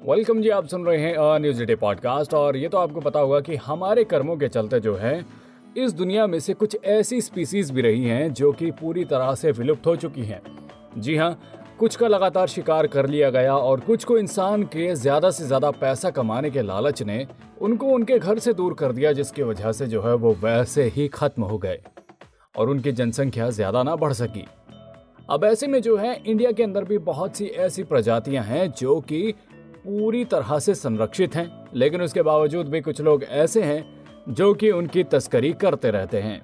Welcome जी, आप सुन रहे हैं न्यूज़ डे पॉडकास्ट और ये तो आपको पता होगा कि हमारे कर्मों के चलते जो है, इस दुनिया में से कुछ ऐसी स्पीसीज भी रही हैं जो कि पूरी तरह से विलुप्त हो चुकी हैं। जी हाँ कुछ का लगातार शिकार कर लिया गया और कुछ को इंसान के ज़्यादा से ज़्यादा पैसा कमाने के लालच ने उनको उनके घर से दूर कर दिया, जिसकी वजह से जो है वो वैसे ही खत्म हो गए। और उनकी जनसंख्या ज़्यादा ना बढ़ सकी। अब ऐसे में जो है, इंडिया के अंदर भी बहुत सी ऐसी प्रजातियाँ हैं जो कि पूरी तरह से संरक्षित हैं, लेकिन उसके बावजूद भी कुछ लोग ऐसे हैं जो कि उनकी तस्करी करते रहते हैं।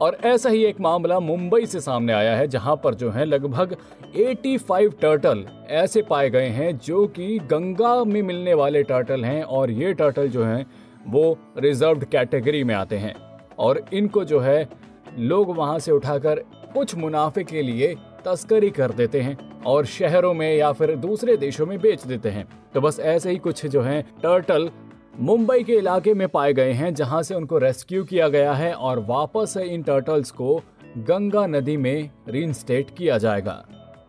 और ऐसा ही एक मामला मुंबई से सामने आया है, जहाँ पर जो है, लगभग 85 टर्टल ऐसे पाए गए हैं जो कि गंगा में मिलने वाले टर्टल हैं और ये टर्टल जो हैं, वो रिजर्व्ड कैटेगरी में आते हैं। और इनको जो है लोग वहाँ से उठाकर कुछ मुनाफे के लिए तस्करी कर देते हैं और शहरों में या फिर दूसरे देशों में बेच देते हैं। तो बस ऐसे ही कुछ जो हैं, टर्टल मुंबई के इलाके में पाए गए हैं, जहाँ से उनको रेस्क्यू किया गया है और वापस इन टर्टल्स को गंगा नदी में रीइंस्टेट किया जाएगा।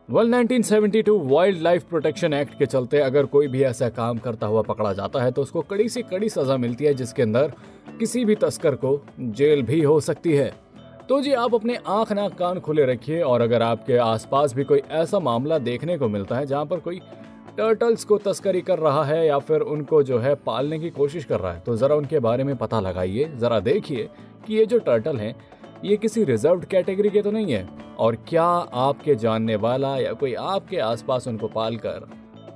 Well 1972 wild life protection act के चलते अगर कोई भी ऐसा काम करता हुआ पकड़ा जाता है तो उसको कड़ी से कड़ी सजा मिलती है, जिसके अंदर किसी भी तस्कर को जेल भी हो सकती है। तो जी, आप अपने आँख, नाक, कान खुले रखिए और अगर आपके आसपास भी कोई ऐसा मामला देखने को मिलता है जहाँ पर कोई टर्टल्स को तस्करी कर रहा है या फिर उनको जो है पालने की कोशिश कर रहा है तो ज़रा उनके बारे में पता लगाइए, ज़रा देखिए कि ये जो टर्टल हैं, ये किसी रिज़र्व कैटेगरी के तो नहीं है? और क्या आपके जानने वाला या कोई आपके आसपास उनको पाल कर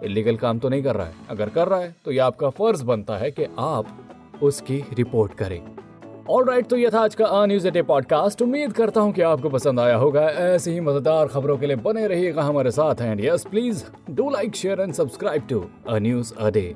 इलीगल काम तो नहीं कर रहा है? अगर कर रहा है तो ये आपका फ़र्ज़ बनता है कि आप उसकी रिपोर्ट करें। ऑल राइट right, तो यह था आज का अ न्यूज़ एटे पॉडकास्ट उम्मीद करता हूँ कि आपको पसंद आया होगा। ऐसे ही मज़ेदार खबरों के लिए बने रहिएगा हमारे साथ। And yes please do like share and subscribe to a news a day